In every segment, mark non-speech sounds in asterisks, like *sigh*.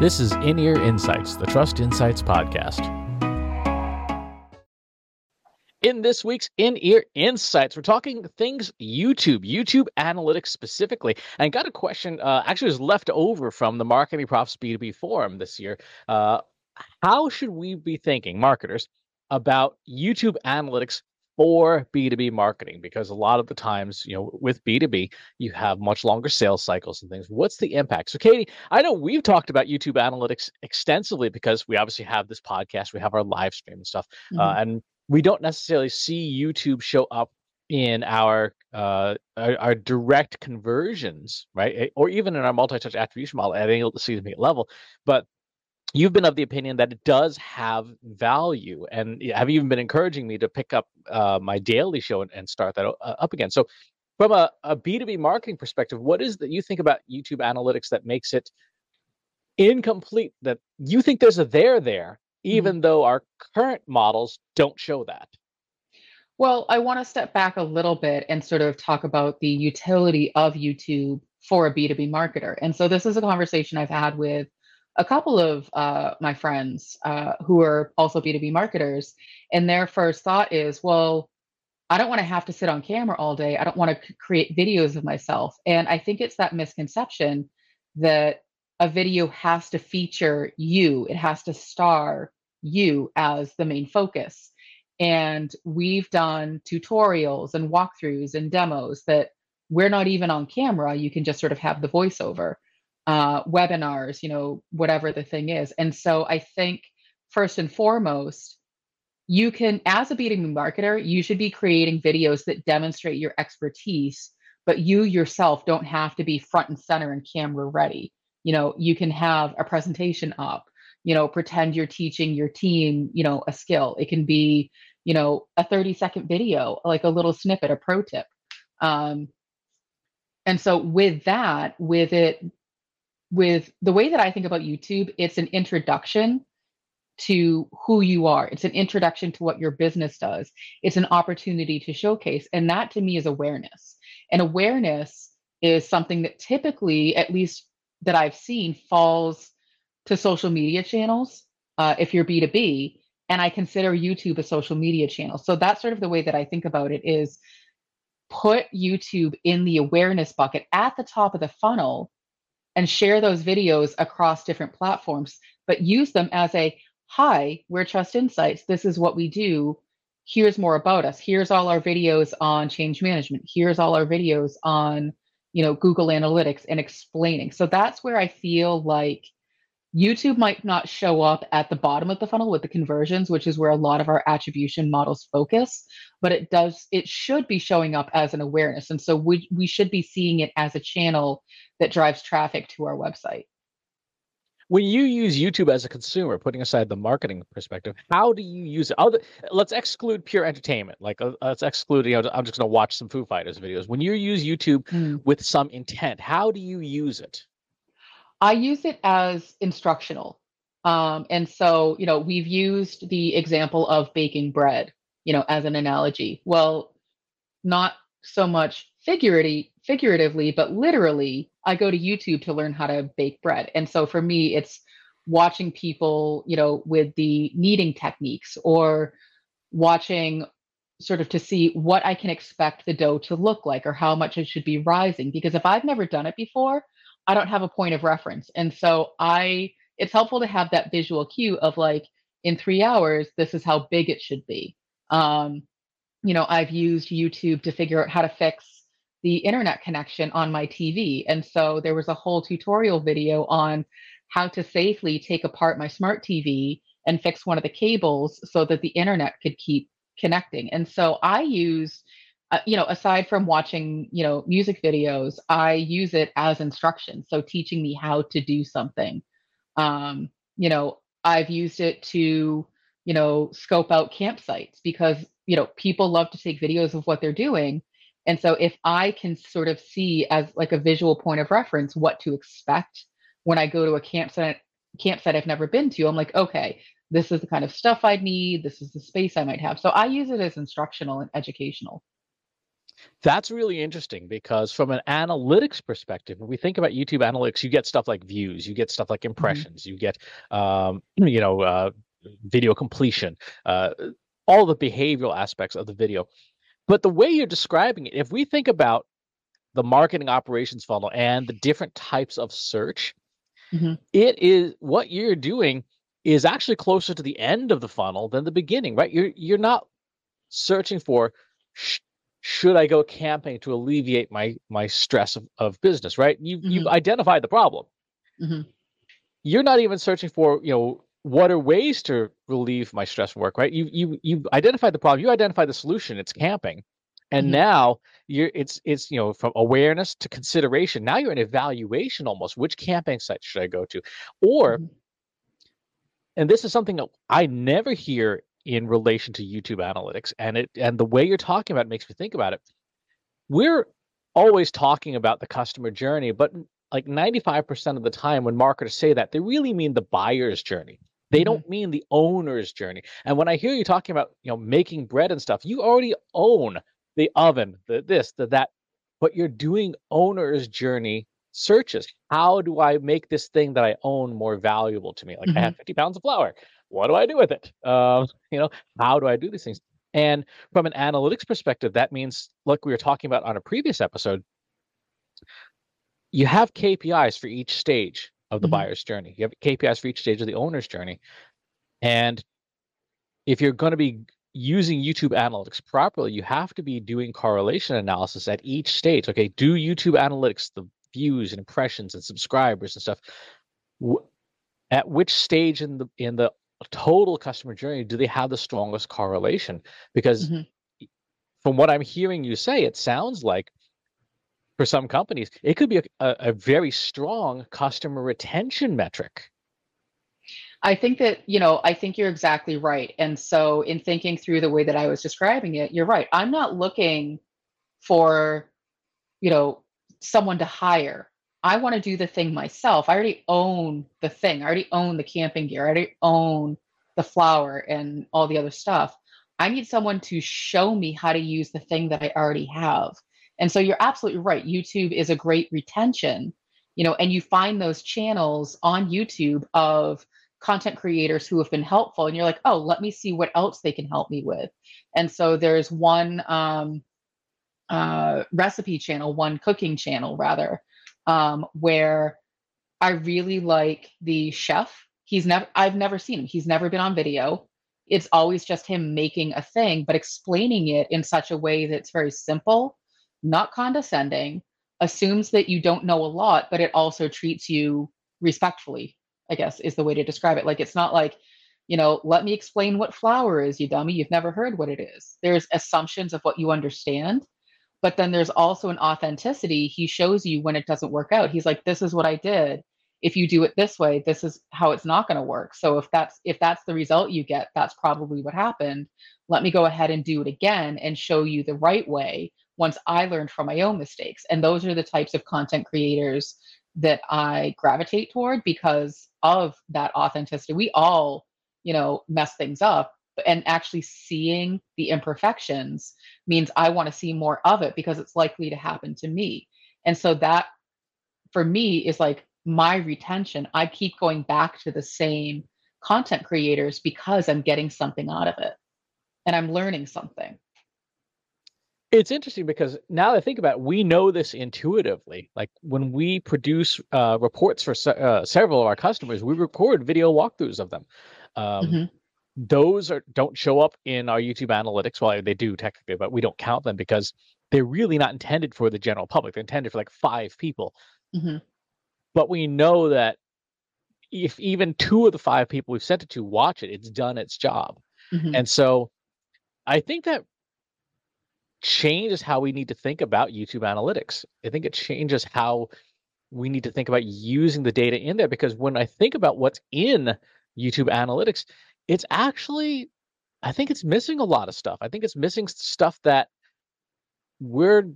This is In Ear Insights, the Trust Insights podcast. In this week's In Ear Insights, we're talking things YouTube, YouTube analytics specifically. And got a question, uh, actually, was left over from the Marketing Profs B2B forum this year. Uh, how should we be thinking, marketers, about YouTube analytics for B2B marketing because a lot of the times, you know, with B2B, you have much longer sales cycles and things. What's the impact? So, Katie, I know we've talked about YouTube analytics extensively because we obviously have this podcast, we have our live stream and stuff, uh, mm-hmm. uh, and we don't necessarily see YouTube show up in our, uh, our, our direct conversions, right, or even in our multi-touch attribution model at any excuse me level, but you've been of the opinion that it does have value and have you even been encouraging me to pick up uh, my daily show and, and start that uh, up again so from a, a b2b marketing perspective what is that you think about youtube analytics that makes it incomplete that you think there's a there there mm-hmm. even mm-hmm. though our current models don't show that well i want to step back a little bit and sort of talk about the utility of youtube for a b2b marketer and so this is a conversation i've had with a couple of uh, my friends uh, who are also B2B marketers, and their first thought is, well, I don't want to have to sit on camera all day. I don't want to create videos of myself. And I think it's that misconception that a video has to feature you, it has to star you as the main focus. And we've done tutorials and walkthroughs and demos that we're not even on camera. You can just sort of have the voiceover uh, webinars, you know, whatever the thing is. And so I think first and foremost, you can, as a B2B marketer, you should be creating videos that demonstrate your expertise, but you yourself don't have to be front and center and camera ready. You know, you can have a presentation up, you know, pretend you're teaching your team, you know, a skill. It can be, you know, a 30 second video, like a little snippet, a pro tip. Um, and so with that, with it with the way that I think about YouTube, it's an introduction to who you are. It's an introduction to what your business does. It's an opportunity to showcase. And that to me is awareness. And awareness is something that typically, at least that I've seen, falls to social media channels uh, if you're B2B. And I consider YouTube a social media channel. So that's sort of the way that I think about it is put YouTube in the awareness bucket at the top of the funnel and share those videos across different platforms, but use them as a hi, we're Trust Insights. This is what we do. Here's more about us. Here's all our videos on change management. Here's all our videos on, you know, Google Analytics and explaining. So that's where I feel like YouTube might not show up at the bottom of the funnel with the conversions, which is where a lot of our attribution models focus, but it does it should be showing up as an awareness. And so we we should be seeing it as a channel that drives traffic to our website. When you use YouTube as a consumer, putting aside the marketing perspective, how do you use it? Other, let's exclude pure entertainment. Like uh, let's exclude, you know, I'm just going to watch some Foo Fighters videos. When you use YouTube mm. with some intent, how do you use it? I use it as instructional. Um, and so, you know, we've used the example of baking bread, you know, as an analogy. Well, not so much figuratively, figuratively, but literally, I go to YouTube to learn how to bake bread. And so for me, it's watching people, you know, with the kneading techniques or watching sort of to see what I can expect the dough to look like or how much it should be rising. Because if I've never done it before, I don't have a point of reference. And so I it's helpful to have that visual cue of like in 3 hours this is how big it should be. Um you know, I've used YouTube to figure out how to fix the internet connection on my TV. And so there was a whole tutorial video on how to safely take apart my smart TV and fix one of the cables so that the internet could keep connecting. And so I use uh, you know, aside from watching, you know, music videos, I use it as instruction. So teaching me how to do something. Um, you know, I've used it to, you know, scope out campsites because, you know, people love to take videos of what they're doing. And so if I can sort of see as like a visual point of reference what to expect when I go to a campsite campsite I've never been to, I'm like, okay, this is the kind of stuff I'd need. This is the space I might have. So I use it as instructional and educational. That's really interesting because from an analytics perspective, when we think about YouTube analytics, you get stuff like views, you get stuff like mm-hmm. impressions, mm-hmm. you get um, you know uh, video completion, uh, all the behavioral aspects of the video. But the way you're describing it, if we think about the marketing operations funnel and the different types of search, mm-hmm. it is what you're doing is actually closer to the end of the funnel than the beginning, right? You're you're not searching for sh- should I go camping to alleviate my my stress of, of business, right? You mm-hmm. you've identified the problem. Mm-hmm. You're not even searching for, you know, what are ways to relieve my stress from work, right? You you you identified the problem, you identified the solution, it's camping. And mm-hmm. now you're it's it's you know from awareness to consideration. Now you're in evaluation almost. Which camping site should I go to? Or mm-hmm. and this is something that I never hear in relation to YouTube analytics. And it and the way you're talking about it makes me think about it. We're always talking about the customer journey, but like 95% of the time when marketers say that, they really mean the buyer's journey. They mm-hmm. don't mean the owner's journey. And when I hear you talking about, you know, making bread and stuff, you already own the oven, the this, the that, but you're doing owner's journey searches. How do I make this thing that I own more valuable to me? Like mm-hmm. I have 50 pounds of flour. What do I do with it? Um, you know, how do I do these things? And from an analytics perspective, that means, like we were talking about on a previous episode, you have KPIs for each stage of the mm-hmm. buyer's journey. You have KPIs for each stage of the owner's journey. And if you're going to be using YouTube analytics properly, you have to be doing correlation analysis at each stage. Okay, do YouTube analytics, the views and impressions and subscribers and stuff, at which stage in the in the total customer journey do they have the strongest correlation? Because mm-hmm. from what I'm hearing you say, it sounds like for some companies, it could be a, a, a very strong customer retention metric. I think that, you know, I think you're exactly right. And so, in thinking through the way that I was describing it, you're right. I'm not looking for, you know, someone to hire. I want to do the thing myself. I already own the thing. I already own the camping gear. I already own the flour and all the other stuff. I need someone to show me how to use the thing that I already have. And so you're absolutely right. YouTube is a great retention, you know, and you find those channels on YouTube of content creators who have been helpful and you're like, "Oh, let me see what else they can help me with." And so there's one um uh recipe channel, one cooking channel rather, um where I really like the chef. He's never I've never seen him. He's never been on video. It's always just him making a thing, but explaining it in such a way that's very simple not condescending, assumes that you don't know a lot, but it also treats you respectfully, I guess is the way to describe it. Like it's not like, you know, let me explain what flour is, you dummy. You've never heard what it is. There's assumptions of what you understand, but then there's also an authenticity. He shows you when it doesn't work out. He's like, this is what I did. If you do it this way, this is how it's not going to work. So if that's if that's the result you get, that's probably what happened. Let me go ahead and do it again and show you the right way once I learned from my own mistakes. And those are the types of content creators that I gravitate toward because of that authenticity. We all, you know, mess things up. And actually seeing the imperfections means I want to see more of it because it's likely to happen to me. And so that for me is like my retention. I keep going back to the same content creators because I'm getting something out of it and I'm learning something. It's interesting because now that I think about it, we know this intuitively. Like when we produce uh, reports for se- uh, several of our customers, we record video walkthroughs of them. Um, mm-hmm. Those are don't show up in our YouTube analytics. Well, they do technically, but we don't count them because they're really not intended for the general public. They're intended for like five people. Mm-hmm. But we know that if even two of the five people we've sent it to watch it, it's done its job. Mm-hmm. And so I think that changes how we need to think about YouTube analytics. I think it changes how we need to think about using the data in there because when I think about what's in YouTube analytics, it's actually, I think it's missing a lot of stuff. I think it's missing stuff that we're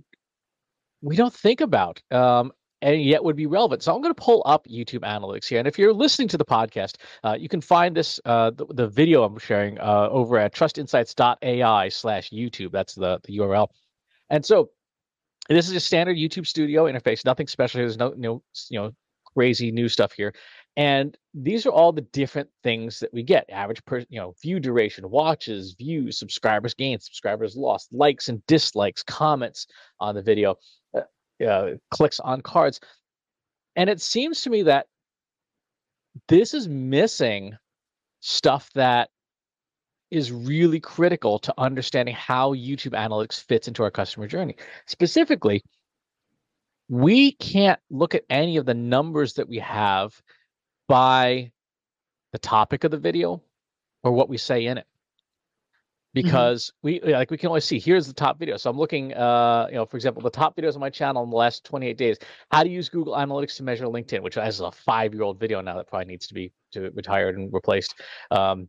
we don't think about. Um, and yet would be relevant. So I'm going to pull up YouTube Analytics here. And if you're listening to the podcast, uh, you can find this uh, the, the, video I'm sharing uh, over at trustinsights.ai slash YouTube. That's the, the URL. And so this is a standard YouTube studio interface, nothing special. There's no, no you know, crazy new stuff here. And these are all the different things that we get average per, you know, view duration, watches, views, subscribers gained, subscribers lost, likes and dislikes, comments on the video, uh, uh, clicks on cards. And it seems to me that this is missing stuff that is really critical to understanding how YouTube analytics fits into our customer journey. Specifically, we can't look at any of the numbers that we have by the topic of the video or what we say in it mm-hmm. because mm-hmm. we like we can only see here's the top video so i'm looking uh you know for example the top videos on my channel in the last 28 days how to use google analytics to measure linkedin which has a five year old video now that probably needs to be to retired and replaced um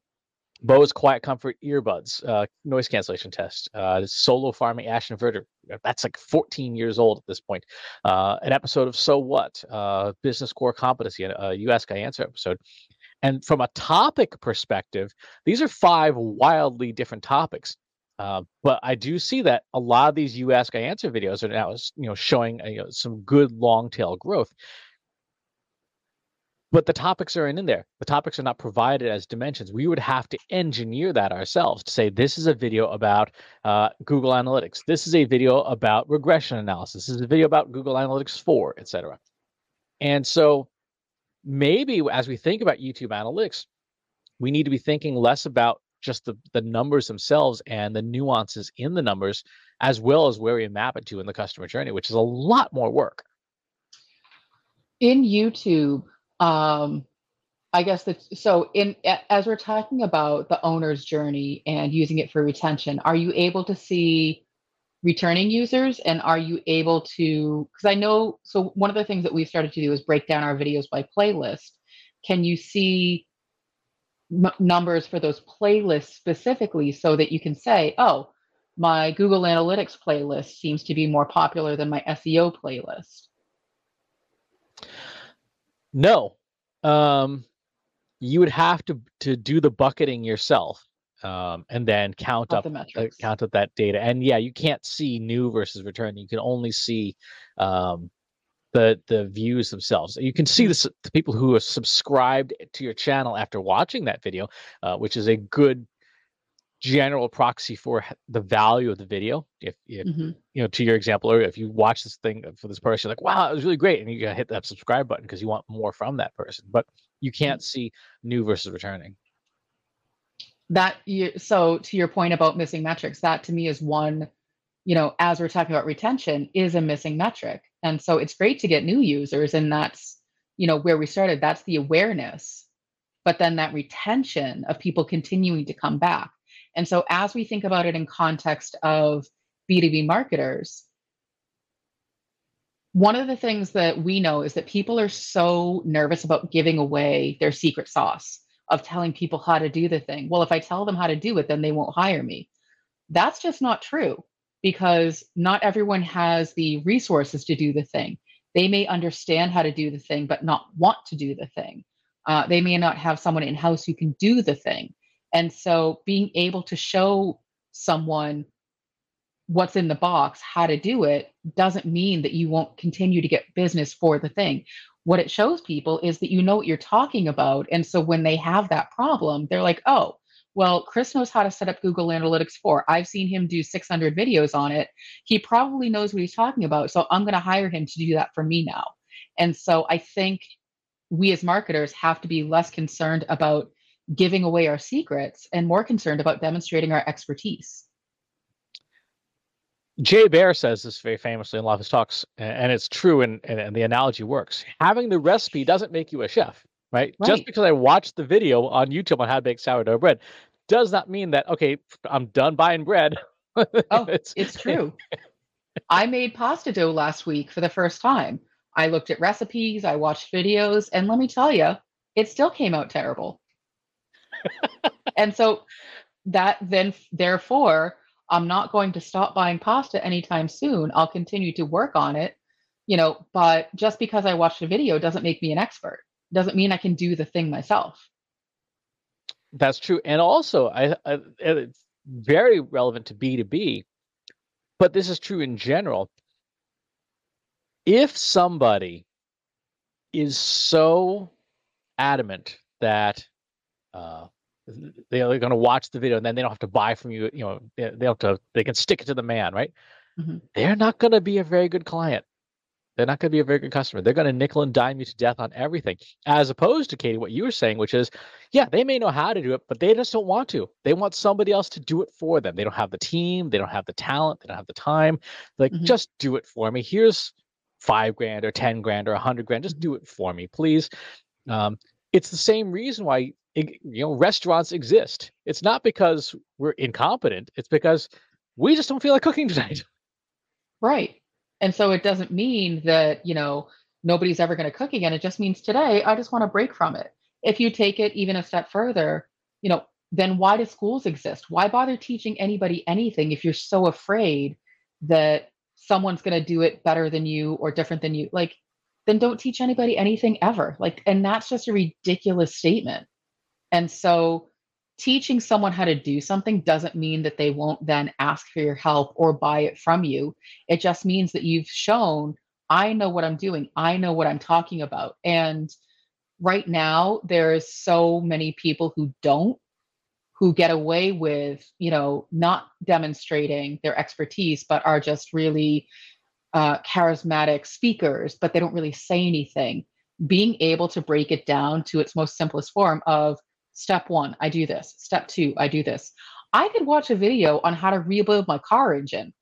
Bose Quiet Comfort earbuds, uh, noise cancellation test, uh, solo farming ash inverter. That's like 14 years old at this point. Uh, an episode of So What, uh, business core competency, a You Ask Answer episode. And from a topic perspective, these are five wildly different topics. Uh, but I do see that a lot of these You Ask I Answer videos are now, you know, showing you know, some good long tail growth but the topics aren't in there. The topics are not provided as dimensions. We would have to engineer that ourselves to say this is a video about uh, Google Analytics. This is a video about regression analysis. This is a video about Google Analytics 4, etc. And so maybe as we think about YouTube Analytics, we need to be thinking less about just the, the numbers themselves and the nuances in the numbers, as well as where we map it to in the customer journey, which is a lot more work. In YouTube, um, I guess that so in as we're talking about the owner's journey and using it for retention, are you able to see returning users and are you able to because I know so one of the things that we've started to do is break down our videos by playlist. Can you see m- numbers for those playlists specifically so that you can say, "Oh, my Google Analytics playlist seems to be more popular than my SEO playlist." No. Um, you would have to to do the bucketing yourself, um, and then count up the uh, count up that data. And yeah, you can't see new versus return. You can only see um, the the views themselves. You can see the, the people who are subscribed to your channel after watching that video, uh, which is a good general proxy for the value of the video. If, if mm-hmm. you know, to your example earlier, if you watch this thing for this person, like, wow, it was really great, and you gotta hit that subscribe button because you want more from that person, but you mm-hmm. can't see new versus returning. That you so to your point about missing metrics, that to me is one, you know, as we're talking about retention, is a missing metric. And so it's great to get new users, and that's you know where we started. That's the awareness. But then that retention of people continuing to come back and so, as we think about it in context of B2B marketers, one of the things that we know is that people are so nervous about giving away their secret sauce of telling people how to do the thing. Well, if I tell them how to do it, then they won't hire me. That's just not true because not everyone has the resources to do the thing. They may understand how to do the thing, but not want to do the thing. Uh, they may not have someone in house who can do the thing. And so being able to show someone what's in the box, how to do it, doesn't mean that you won't continue to get business for the thing. What it shows people is that you know what you're talking about. And so when they have that problem, they're like, oh, well, Chris knows how to set up Google Analytics 4. I've seen him do 600 videos on it. He probably knows what he's talking about. So I'm going to hire him to do that for me now. And so I think we as marketers have to be less concerned about giving away our secrets and more concerned about demonstrating our expertise. Jay Baer says this very famously in a lot of his talks, and it's true, and, and, and the analogy works. Having the recipe doesn't make you a chef, right? right? Just because I watched the video on YouTube on how to make sourdough bread does not mean that, okay, I'm done buying bread. *laughs* oh, it's, it's *laughs* true. I made pasta dough last week for the first time. I looked at recipes, I watched videos, and let me tell you, it still came out terrible and so that then therefore i'm not going to stop buying pasta anytime soon. I'll continue to work on it you know but just because i watched a video doesn't make me an expert. Doesn't mean i can do the thing myself. That's true. And also i, I it's very relevant to b2b but this is true in general. If somebody is so adamant that uh, they're going to watch the video and then they don't have to buy from you, you know, they, they have to, they can stick it to the man, right? Mm-hmm. They're not going to be a very good client. They're not going to be a very good customer. They're going to nickel and dime you to death on everything. As opposed to Katie, what you were saying, which is, yeah, they may know how to do it, but they just don't want to. They want somebody else to do it for them. They don't have the team, they don't have the talent, they don't have the time. Like, mm-hmm. just do it for me. Here's five grand or ten grand or a hundred grand. Just do it for me, please. Um, it's the same reason why you know restaurants exist. It's not because we're incompetent. It's because we just don't feel like cooking *laughs* tonight. Right. And so it doesn't mean that, you know, nobody's ever going to cook again. It just means today, I just want to break from it. If you take it even a step further, you know, then why do schools exist? Why bother teaching anybody anything if you're so afraid that someone's going to do it better than you or different than you? Like, then don't teach anybody anything ever. Like, and that's just a ridiculous statement. And so teaching someone how to do something doesn't mean that they won't then ask for your help or buy it from you. It just means that you've shown, I know what I'm doing, I know what I'm talking about. And right now, there's so many people who don't who get away with you know not demonstrating their expertise but are just really uh, charismatic speakers but they don't really say anything being able to break it down to its most simplest form of Step one, I do this. Step two, I do this. I could watch a video on how to rebuild my car engine.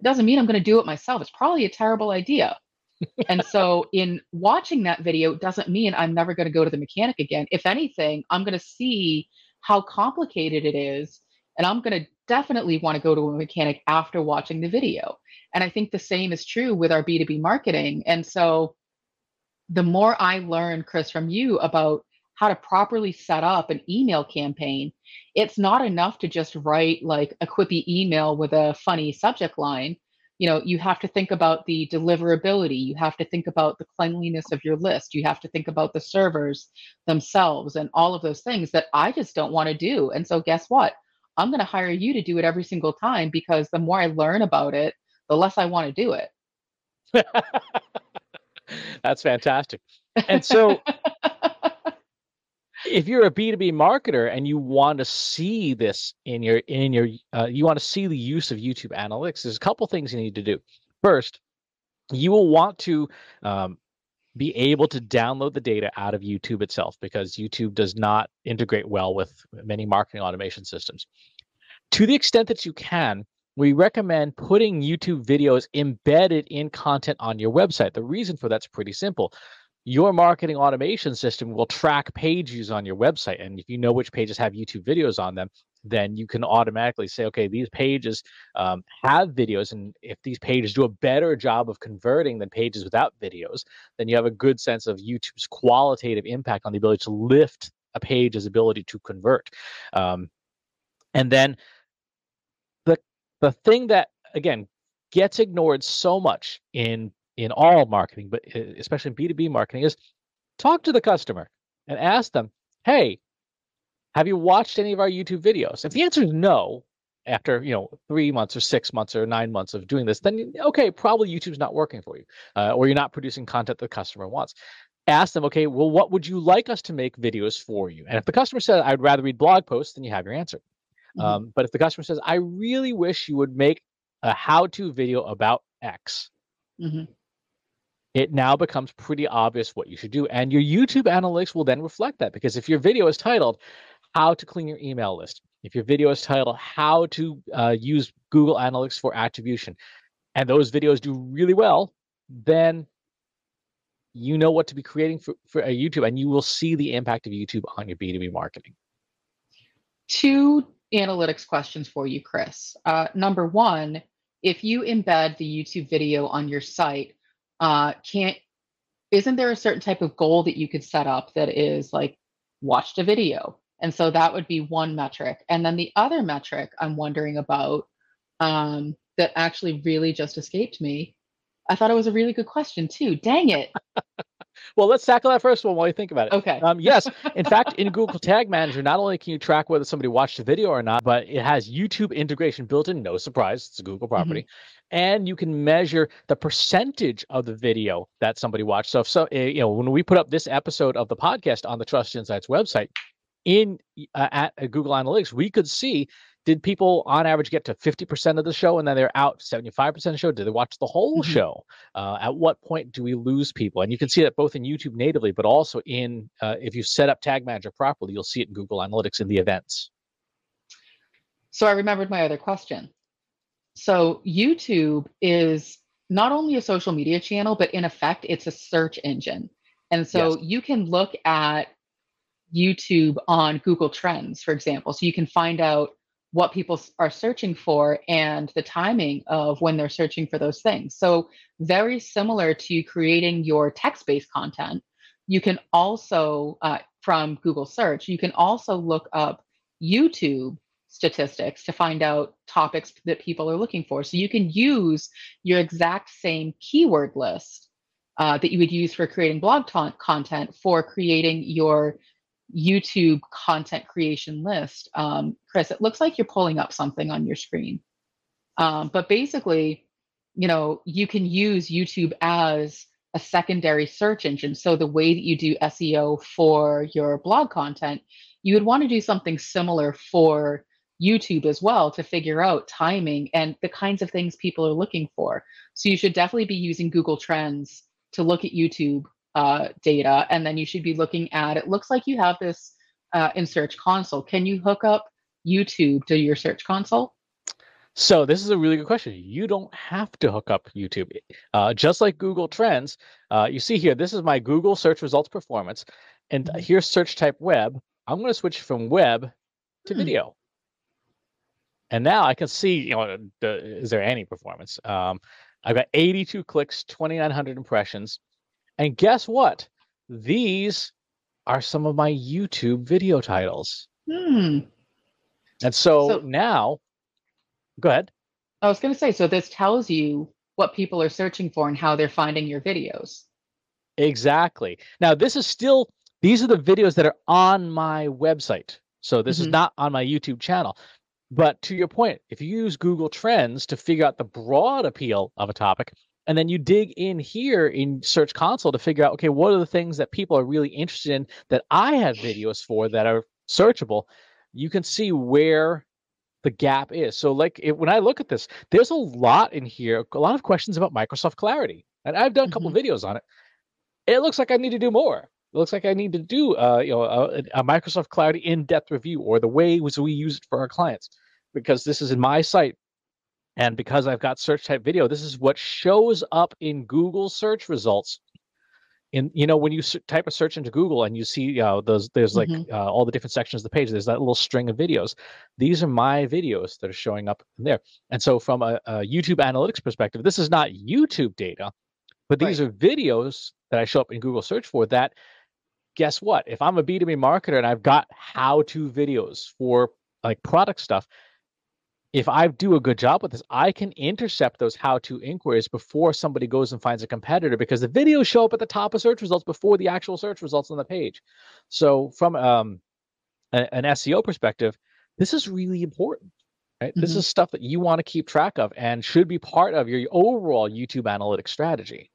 It doesn't mean I'm going to do it myself. It's probably a terrible idea. *laughs* and so, in watching that video, doesn't mean I'm never going to go to the mechanic again. If anything, I'm going to see how complicated it is. And I'm going to definitely want to go to a mechanic after watching the video. And I think the same is true with our B2B marketing. And so, the more I learn, Chris, from you about how to properly set up an email campaign. It's not enough to just write like a quippy email with a funny subject line. You know, you have to think about the deliverability. You have to think about the cleanliness of your list. You have to think about the servers themselves and all of those things that I just don't want to do. And so, guess what? I'm going to hire you to do it every single time because the more I learn about it, the less I want to do it. *laughs* That's fantastic. And so *laughs* if you're a b2b marketer and you want to see this in your in your uh, you want to see the use of youtube analytics there's a couple things you need to do. First you will want to um, be able to download the data out of youtube itself because youtube does not integrate well with many marketing automation systems. To the extent that you can we recommend putting youtube videos embedded in content on your website. The reason for that's pretty simple your marketing automation system will track page views on your website. And if you know which pages have YouTube videos on them, then you can automatically say, okay, these pages um, have videos. And if these pages do a better job of converting than pages without videos, then you have a good sense of YouTube's qualitative impact on the ability to lift a page's ability to convert. Um, and then the the thing that again gets ignored so much in in all marketing, but especially in B2B marketing, is talk to the customer and ask them, hey, have you watched any of our YouTube videos? If the answer is no, after you know three months or six months or nine months of doing this, then okay, probably YouTube's not working for you, uh, or you're not producing content the customer wants. Ask them, okay, well, what would you like us to make videos for you? And if the customer says, I'd rather read blog posts, then you have your answer. Mm-hmm. Um, but if the customer says, I really wish you would make a how-to video about X, mm-hmm it now becomes pretty obvious what you should do. And your YouTube analytics will then reflect that because if your video is titled, How to Clean Your Email List, if your video is titled, How to uh, Use Google Analytics for Attribution, and those videos do really well, then you know what to be creating for, for a YouTube and you will see the impact of YouTube on your B2B marketing. Two analytics questions for you, Chris. Uh, number one, if you embed the YouTube video on your site, uh, can't isn't there a certain type of goal that you could set up that is like watched a video? And so that would be one metric. And then the other metric i'm wondering about um, that actually really just escaped me i thought it was a really good question too. Dang it well, let's tackle that first one while you think about it. Okay. Um, yes, in *laughs* fact, in Google Tag Manager, not only can you track whether somebody watched the video or not, but it has YouTube integration built in. No surprise, it's a Google mm-hmm. property. Mm-hmm. And you can measure the percentage of the video that somebody watched. So, if so, eh, you know, when we put up this episode of the podcast on the Trust Insights website, in uh, at Google Analytics, we could see did people on average get to 50% of the show and then they're out 75% of the show? Did they watch the whole mm-hmm. show? Uh, at what point do we lose people? And you can see that both in YouTube natively, but also in, uh, if you set up Tag Manager properly, you'll see it in Google Analytics in the events. So I remembered my other question. So YouTube is not only a social media channel, but in effect, it's a search engine. And so yes. you can look at YouTube on Google Trends, for example. So you can find out what people are searching for and the timing of when they're searching for those things. So, very similar to creating your text based content, you can also, uh, from Google search, you can also look up YouTube statistics to find out topics that people are looking for. So, you can use your exact same keyword list uh, that you would use for creating blog content for creating your YouTube content creation list. Um, Chris, it looks like you're pulling up something on your screen. Um, but basically, you know, you can use YouTube as a secondary search engine. So the way that you do SEO for your blog content, you would want to do something similar for YouTube as well to figure out timing and the kinds of things people are looking for. So you should definitely be using Google Trends to look at YouTube uh, data, and then you should be looking at. It looks like you have this uh, in Search Console. Can you hook up YouTube to your Search Console? So this is a really good question. You don't have to hook up YouTube. Uh, just like Google Trends, uh, you see here, this is my Google search results performance. And mm-hmm. here's search type web. I'm going to switch from web to hmm. video. And now I can see, you know, the, is there any performance? Um, I've got 82 clicks, 2,900 impressions. And guess what? These are some of my YouTube video titles. Hmm. And so, so now, go ahead. I was going to say, so this tells you what people are searching for and how they're finding your videos. Exactly. Now, this is still, these are the videos that are on my website. So this mm-hmm. is not on my YouTube channel. But to your point, if you use Google Trends to figure out the broad appeal of a topic, and then you dig in here in search console to figure out okay what are the things that people are really interested in that i have videos for that are searchable? You can see where the gap is. So like it, when i look at this there's a lot in here a lot of questions about microsoft clarity. And i've done a couple mm-hmm. videos on it. It looks like i need to do more. It looks like i need to do uh, you know a, a microsoft clarity in-depth review or the way we use it for our clients. Because this is in my site and because I've got search type video, this is what shows up in Google search results. In you know when you type a search into Google and you see you know those there's like mm-hmm. uh, all the different sections of the page. There's that little string of videos. These are my videos that are showing up in there. And so from a, a YouTube analytics perspective, this is not YouTube data, but these right. are videos that I show up in Google search for that guess what? If I'm a B2B marketer and I've got how to videos for like product stuff, if I do a good job with this, I can intercept those how to inquiries before somebody goes and finds a competitor because the videos show up at the top of search results before the actual search results on the page. So, from um, a, an SEO perspective, this is really important. Right? Mm-hmm. This is stuff that you want to keep track of and should be part of your overall YouTube analytics strategy.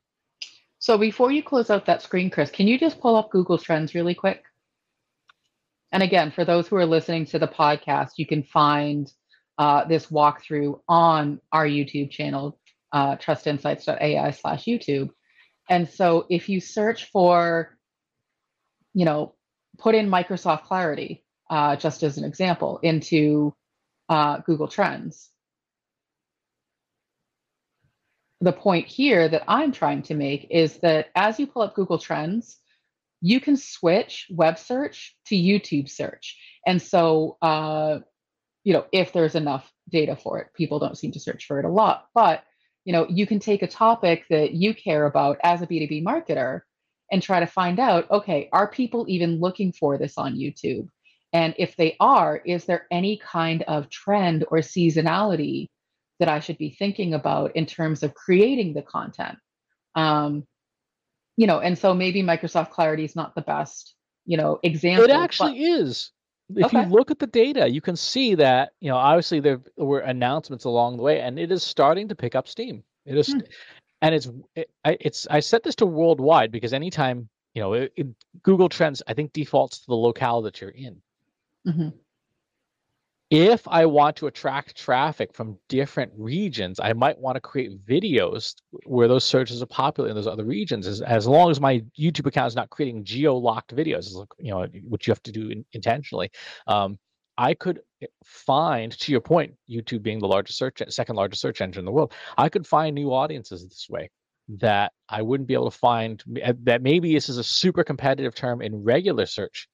So, before you close out that screen, Chris, can you just pull up Google Trends really quick? And again, for those who are listening to the podcast, you can find uh, this walkthrough on our YouTube channel, uh, trustinsights.ai slash YouTube. And so if you search for, you know, put in Microsoft Clarity, uh, just as an example, into uh, Google Trends. The point here that I'm trying to make is that as you pull up Google Trends, you can switch web search to YouTube search. And so uh, you know, if there's enough data for it. People don't seem to search for it a lot, but you know, you can take a topic that you care about as a B2B marketer and try to find out, okay, are people even looking for this on YouTube? And if they are, is there any kind of trend or seasonality that I should be thinking about in terms of creating the content? Um, you know, and so maybe Microsoft Clarity is not the best, you know, example. It actually but... is. If okay. you look at the data, you can see that, you know, obviously there were announcements along the way and it is starting to pick up steam. It is, hmm. and it's, it, it's, I set this to worldwide because anytime, you know, it, it, Google Trends, I think defaults to the locale that you're in. Mm-hmm if I want to attract traffic from different regions, I might want to create videos where those searches are popular in those other regions. As, as long as my YouTube account is not creating geo-locked videos, you know, which you have to do in, intentionally, um, I could find, to your point, YouTube being the largest search, second largest search engine in the world, I could find new audiences this way that I wouldn't be able to find. That maybe this is a super competitive term in regular search,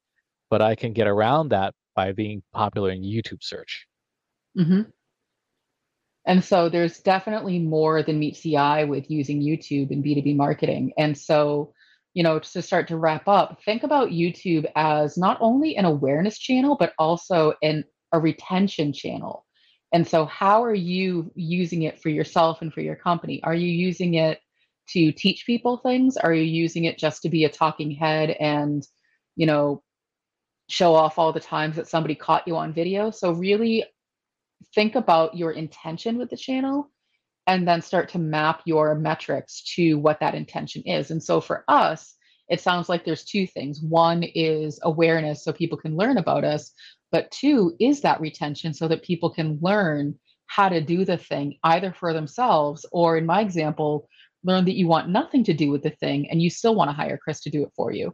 but I can get around that by being popular in YouTube search. Mm-hmm. And so there's definitely more than meets the eye with using YouTube in B2B marketing. And so, you know, to start to wrap up, think about YouTube as not only an awareness channel, but also an, a retention channel. And so, how are you using it for yourself and for your company? Are you using it to teach people things? Are you using it just to be a talking head and, you know, show off all the times that somebody caught you on video. So really think about your intention with the channel and then start to map your metrics to what that intention is. And so for us, it sounds like there's two things. One is awareness so people can learn about us, but two is that retention so that people can learn how to do the thing either for themselves or in my example, learn that you want nothing to do with the thing and you still want to hire Chris to do it for you.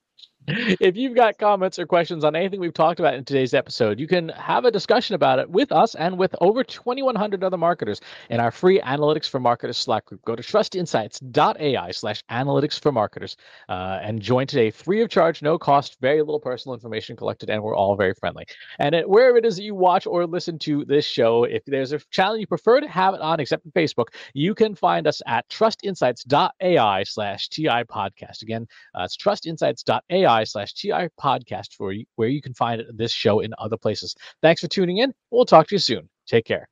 if you've got comments or questions on anything we've talked about in today's episode, you can have a discussion about it with us and with over 2,100 other marketers in our free Analytics for Marketers Slack group. Go to trustinsights.ai slash analytics for marketers uh, and join today free of charge, no cost, very little personal information collected, and we're all very friendly. And it, wherever it is that you watch or listen to this show, if there's a channel you prefer to have it on, except for Facebook, you can find us at trustinsights.ai slash TI podcast. Again, uh, it's trustinsights.ai slash TI podcast for you, where you can find this show in other places. Thanks for tuning in. We'll talk to you soon. Take care.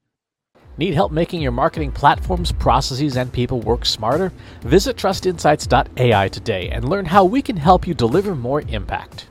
Need help making your marketing platforms, processes, and people work smarter? Visit trustinsights.ai today and learn how we can help you deliver more impact.